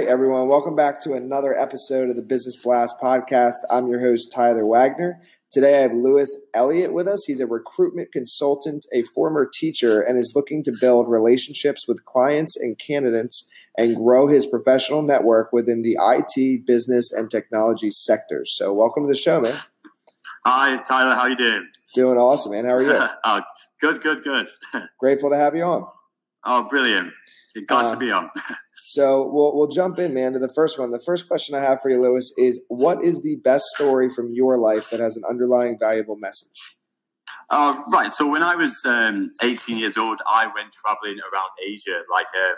Right, everyone. Welcome back to another episode of the Business Blast podcast. I'm your host, Tyler Wagner. Today I have Lewis Elliott with us. He's a recruitment consultant, a former teacher, and is looking to build relationships with clients and candidates and grow his professional network within the IT, business, and technology sectors. So, welcome to the show, man. Hi, Tyler. How you doing? Doing awesome, man. How are you? oh, good, good, good. Grateful to have you on. Oh, brilliant. Glad uh, to be on. so we'll we'll jump in, man, to the first one. The first question I have for you, Lewis, is what is the best story from your life that has an underlying valuable message? Uh, right. So when I was um, 18 years old, I went traveling around Asia. Like uh,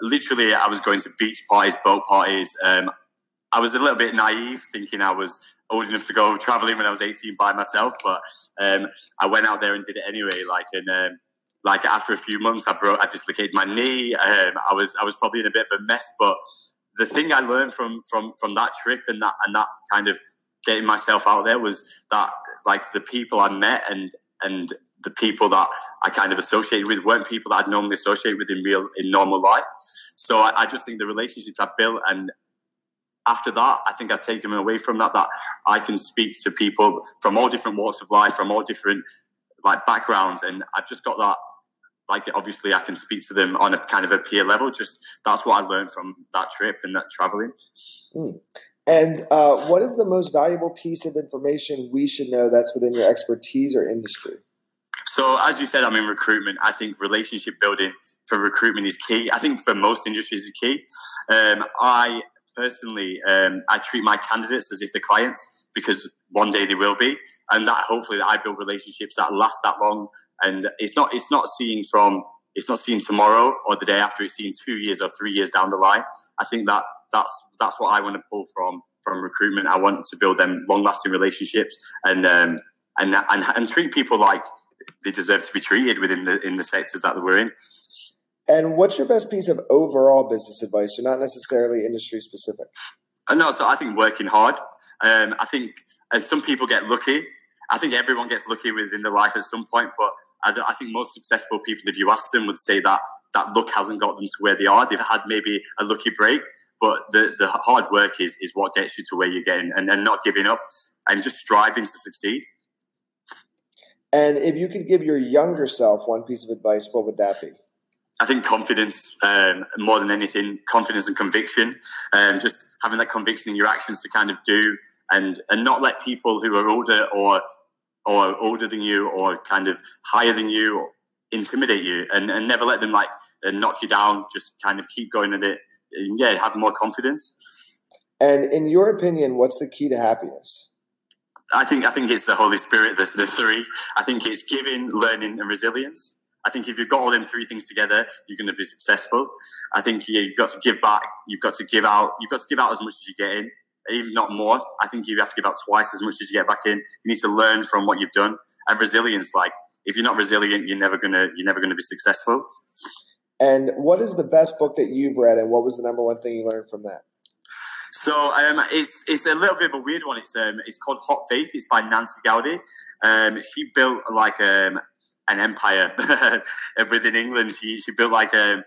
literally, I was going to beach parties, boat parties. Um, I was a little bit naive, thinking I was old enough to go traveling when I was 18 by myself, but um, I went out there and did it anyway. Like and um, like after a few months, I broke, I dislocated my knee. Um, I was, I was probably in a bit of a mess. But the thing I learned from from from that trip and that and that kind of getting myself out there was that like the people I met and and the people that I kind of associated with weren't people that I'd normally associate with in real in normal life. So I, I just think the relationships I built and after that, I think I've taken away from that that I can speak to people from all different walks of life, from all different like backgrounds, and I've just got that like obviously I can speak to them on a kind of a peer level. Just that's what I learned from that trip and that traveling. Mm. And uh, what is the most valuable piece of information we should know that's within your expertise or industry? So, as you said, I'm in recruitment. I think relationship building for recruitment is key. I think for most industries is key. Um, I personally, um, I treat my candidates as if they're clients because one day they will be, and that hopefully that I build relationships that last that long. And it's not it's not seeing from it's not seen tomorrow or the day after. It's seen two years or three years down the line. I think that that's that's what I want to pull from from recruitment. I want to build them long lasting relationships and um, and and and treat people like they deserve to be treated within the in the sectors that we're in. And what's your best piece of overall business advice, so not necessarily industry specific? Uh, no, so I think working hard. Um, I think as some people get lucky, I think everyone gets lucky within their life at some point. But I, I, think most successful people, if you ask them, would say that that luck hasn't got them to where they are. They've had maybe a lucky break, but the, the hard work is is what gets you to where you're getting, and, and not giving up and just striving to succeed. And if you could give your younger self one piece of advice, what would that be? I think confidence, um, more than anything, confidence and conviction. Um, just having that conviction in your actions to kind of do, and and not let people who are older or or older than you or kind of higher than you intimidate you, and, and never let them like uh, knock you down. Just kind of keep going at it. And yeah, have more confidence. And in your opinion, what's the key to happiness? I think I think it's the Holy Spirit, the, the three. I think it's giving, learning, and resilience. I think if you've got all them three things together, you're going to be successful. I think yeah, you've got to give back, you've got to give out, you've got to give out as much as you get in, even not more. I think you have to give out twice as much as you get back in. You need to learn from what you've done and resilience. Like if you're not resilient, you're never gonna you're never gonna be successful. And what is the best book that you've read, and what was the number one thing you learned from that? So um, it's it's a little bit of a weird one. It's um, it's called Hot Faith. It's by Nancy Gowdy. Um, she built like um, an empire within England. She she built like a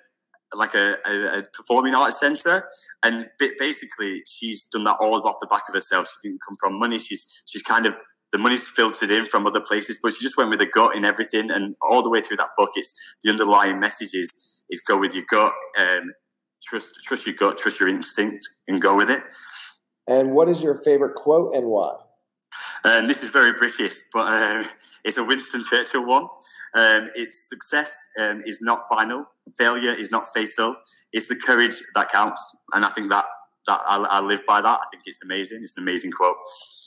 like a, a, a performing arts centre, and basically she's done that all off the back of herself. She didn't come from money. She's she's kind of the money's filtered in from other places, but she just went with the gut in everything, and all the way through that book, it's the underlying message is is go with your gut, um, trust trust your gut, trust your instinct, and go with it. And what is your favorite quote and why? Um, this is very British, but um, it's a Winston Churchill one. Um, it's success um, is not final, failure is not fatal. It's the courage that counts, and I think that that I, I, live by that. I think it's amazing. It's an amazing quote.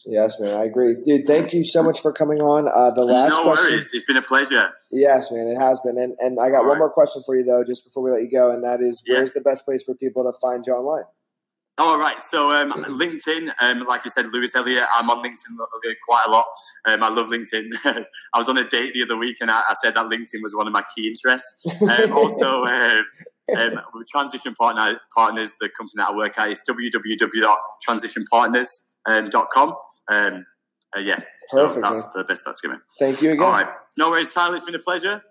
Yes, man, I agree, dude. Thank you so much for coming on. Uh, the last no question, worries. It's been a pleasure. Yes, man, it has been. And and I got All one right. more question for you though, just before we let you go, and that is, yeah. where's the best place for people to find you online? All right. So um, LinkedIn, um, like I said, Lewis Elliott. I'm on LinkedIn quite a lot. Um, I love LinkedIn. I was on a date the other week, and I, I, said that LinkedIn was one of my key interests. Um, also, uh, um, Transition Partner, Partners, the company that I work at, is www.transitionpartners.com. Um, uh, yeah, Perfect. So that's man. the best that's given. Thank you again. All right. No worries, Tyler. It's been a pleasure.